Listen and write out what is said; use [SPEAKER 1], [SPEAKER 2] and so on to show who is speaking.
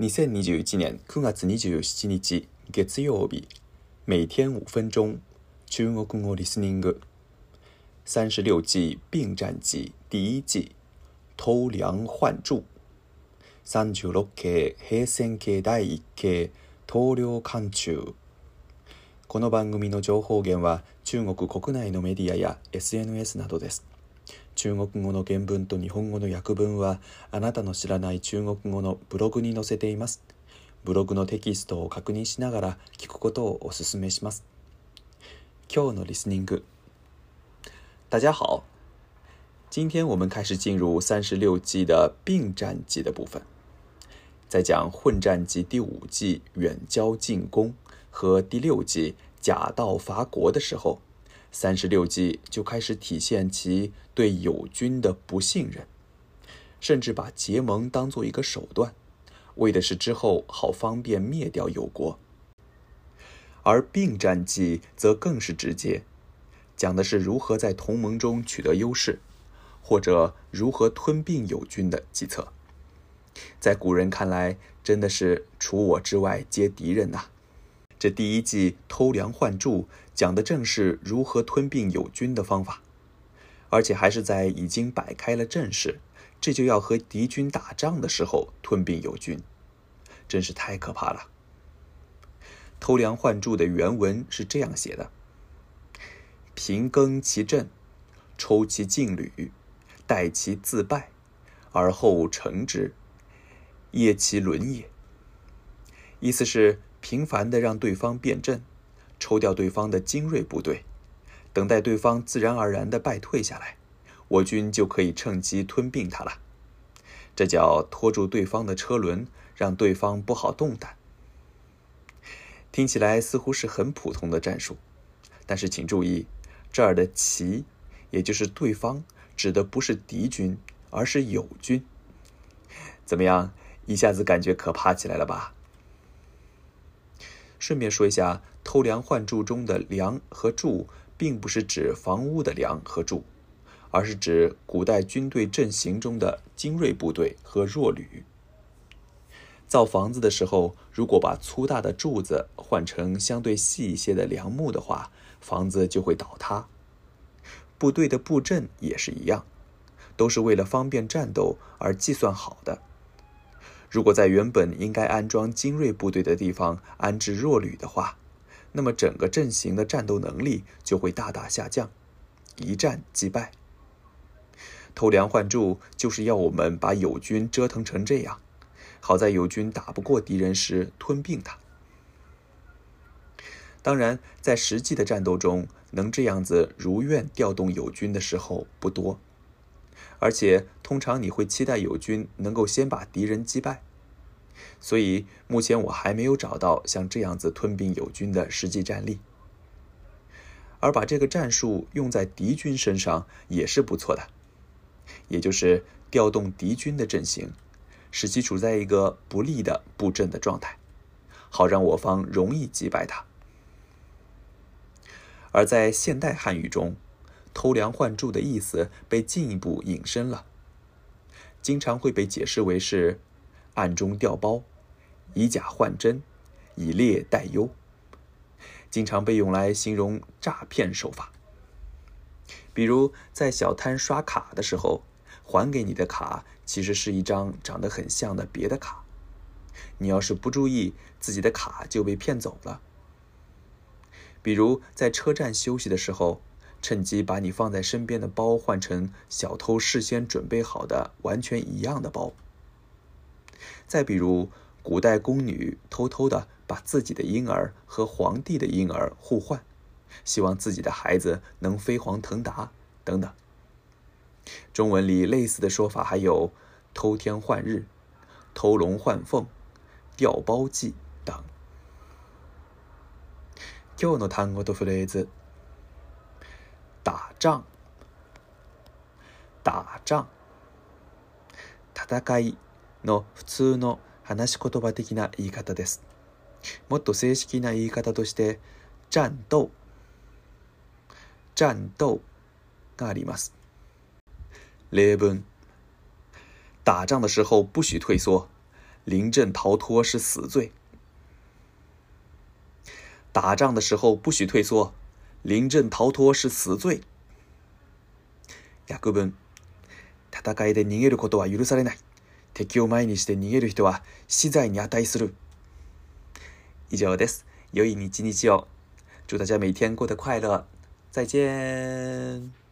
[SPEAKER 1] 2021年9月27日月曜日每天5分钟中国語リスニング36季病战記第1季偷梁换柱36系平成系第一系投了貫中この番組の情報源は中国国内のメディアや SNS などです中国語の原文と日本語の訳文はあなたの知らない中国語のブログに載せています。ブログのテキストを確認しながら聞くことをお勧めします。今日のリスニング。大家好，今天我们开始进入36六的病战计的部分，在讲混战计第五计远交近攻和第六计假道伐国的时候。三十六计就开始体现其对友军的不信任，甚至把结盟当做一个手段，为的是之后好方便灭掉友国。而并战计则更是直接，讲的是如何在同盟中取得优势，或者如何吞并友军的计策。在古人看来，真的是除我之外皆敌人呐。这第一计“偷梁换柱”讲的正是如何吞并友军的方法，而且还是在已经摆开了阵势，这就要和敌军打仗的时候吞并友军，真是太可怕了。“偷梁换柱”的原文是这样写的：“平耕其阵，抽其劲旅，待其自败，而后成之，夜其轮也。”意思是。频繁的让对方变阵，抽调对方的精锐部队，等待对方自然而然的败退下来，我军就可以趁机吞并他了。这叫拖住对方的车轮，让对方不好动弹。听起来似乎是很普通的战术，但是请注意，这儿的“骑”也就是对方指的不是敌军，而是友军。怎么样，一下子感觉可怕起来了吧？顺便说一下，偷梁换柱中的“梁”和“柱”并不是指房屋的梁和柱，而是指古代军队阵型中的精锐部队和弱旅。造房子的时候，如果把粗大的柱子换成相对细一些的梁木的话，房子就会倒塌。部队的布阵也是一样，都是为了方便战斗而计算好的。如果在原本应该安装精锐部队的地方安置弱旅的话，那么整个阵型的战斗能力就会大大下降，一战即败。偷梁换柱就是要我们把友军折腾成这样，好在友军打不过敌人时吞并他。当然，在实际的战斗中，能这样子如愿调动友军的时候不多。而且通常你会期待友军能够先把敌人击败，所以目前我还没有找到像这样子吞并友军的实际战例。而把这个战术用在敌军身上也是不错的，也就是调动敌军的阵型，使其处在一个不利的布阵的状态，好让我方容易击败他。而在现代汉语中。偷梁换柱的意思被进一步引申了，经常会被解释为是暗中调包、以假换真、以劣代优，经常被用来形容诈骗手法。比如在小摊刷卡的时候，还给你的卡其实是一张长得很像的别的卡，你要是不注意，自己的卡就被骗走了。比如在车站休息的时候。趁机把你放在身边的包换成小偷事先准备好的完全一样的包。再比如，古代宫女偷偷的把自己的婴儿和皇帝的婴儿互换，希望自己的孩子能飞黄腾达等等。中文里类似的说法还有“偷天换日”、“偷龙换凤”、“调包计”等。今日の単語とフレーズ。仗打仗戦いの普通の話し言葉的な言い方ですもっと正式な言い方として战斗战斗があります例文打仗的时候不许退缩临阵逃脱是死罪打仗的时候不许退缩临阵逃脱是死罪約分戦いで逃げることは許されない敵を前にして逃げる人は死罪に値する以上です良い一日を祝大家每天过得快乐再见